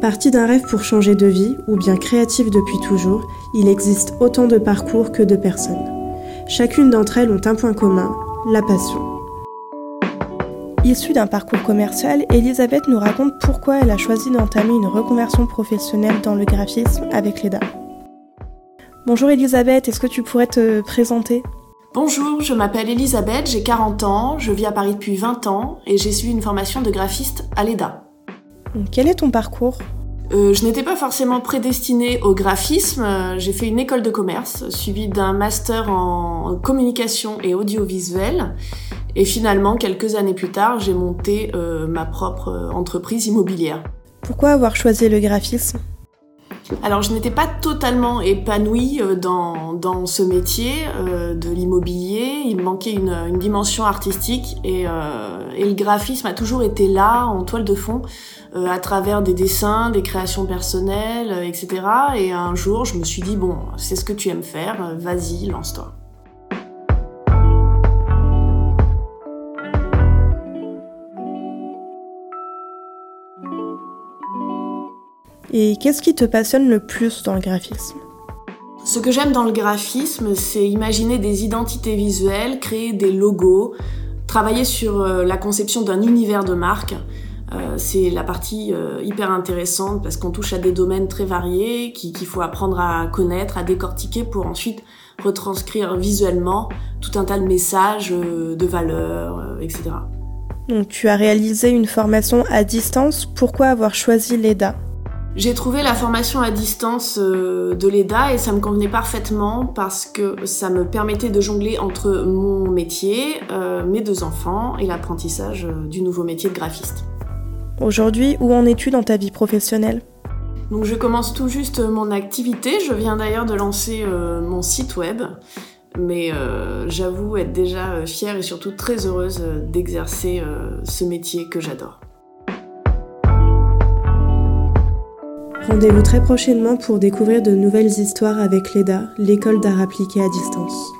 Parti d'un rêve pour changer de vie, ou bien créatif depuis toujours, il existe autant de parcours que de personnes. Chacune d'entre elles ont un point commun, la passion. Issue d'un parcours commercial, Elisabeth nous raconte pourquoi elle a choisi d'entamer une reconversion professionnelle dans le graphisme avec l'EDA. Bonjour Elisabeth, est-ce que tu pourrais te présenter? Bonjour, je m'appelle Elisabeth, j'ai 40 ans, je vis à Paris depuis 20 ans et j'ai suivi une formation de graphiste à l'EDA. Quel est ton parcours euh, je n'étais pas forcément prédestinée au graphisme. J'ai fait une école de commerce, suivie d'un master en communication et audiovisuel. Et finalement, quelques années plus tard, j'ai monté euh, ma propre entreprise immobilière. Pourquoi avoir choisi le graphisme? Alors je n'étais pas totalement épanouie euh, dans, ce métier euh, de l'immobilier, il manquait une, dimension artistique et, euh, et, le graphisme a toujours été là en toile de fond à travers des dessins, des créations personnelles, etc. Et un jour je me suis dit bon c'est ce que tu aimes faire, vas-y lance-toi. Et qu'est-ce qui te passionne le plus dans le graphisme Ce que j'aime dans le graphisme, c'est imaginer des identités visuelles, créer des logos, travailler sur euh, la conception d'un univers de marque. Euh, c'est la partie euh, hyper intéressante parce qu'on touche à des domaines très variés qu'il faut apprendre à connaître, à décortiquer pour ensuite retranscrire visuellement tout un tas de messages, de valeurs, etc. Donc tu as réalisé une formation à distance. Pourquoi avoir choisi l'EDA? J'ai trouvé la formation à distance euh, de l'EDA et ça me convenait parfaitement parce que ça me permettait de jongler entre mon métier, euh, mes deux enfants et l'apprentissage euh, du nouveau métier de graphiste. Aujourd'hui, où en es-tu dans ta vie professionnelle? Donc je commence tout juste mon activité, je viens d'ailleurs de lancer mon site web, mais j'avoue être déjà fière et surtout très heureuse d'exercer ce métier que j'adore. Rendez-vous très prochainement pour découvrir de nouvelles histoires avec l'EDA, l'école d'art appliqué à distance.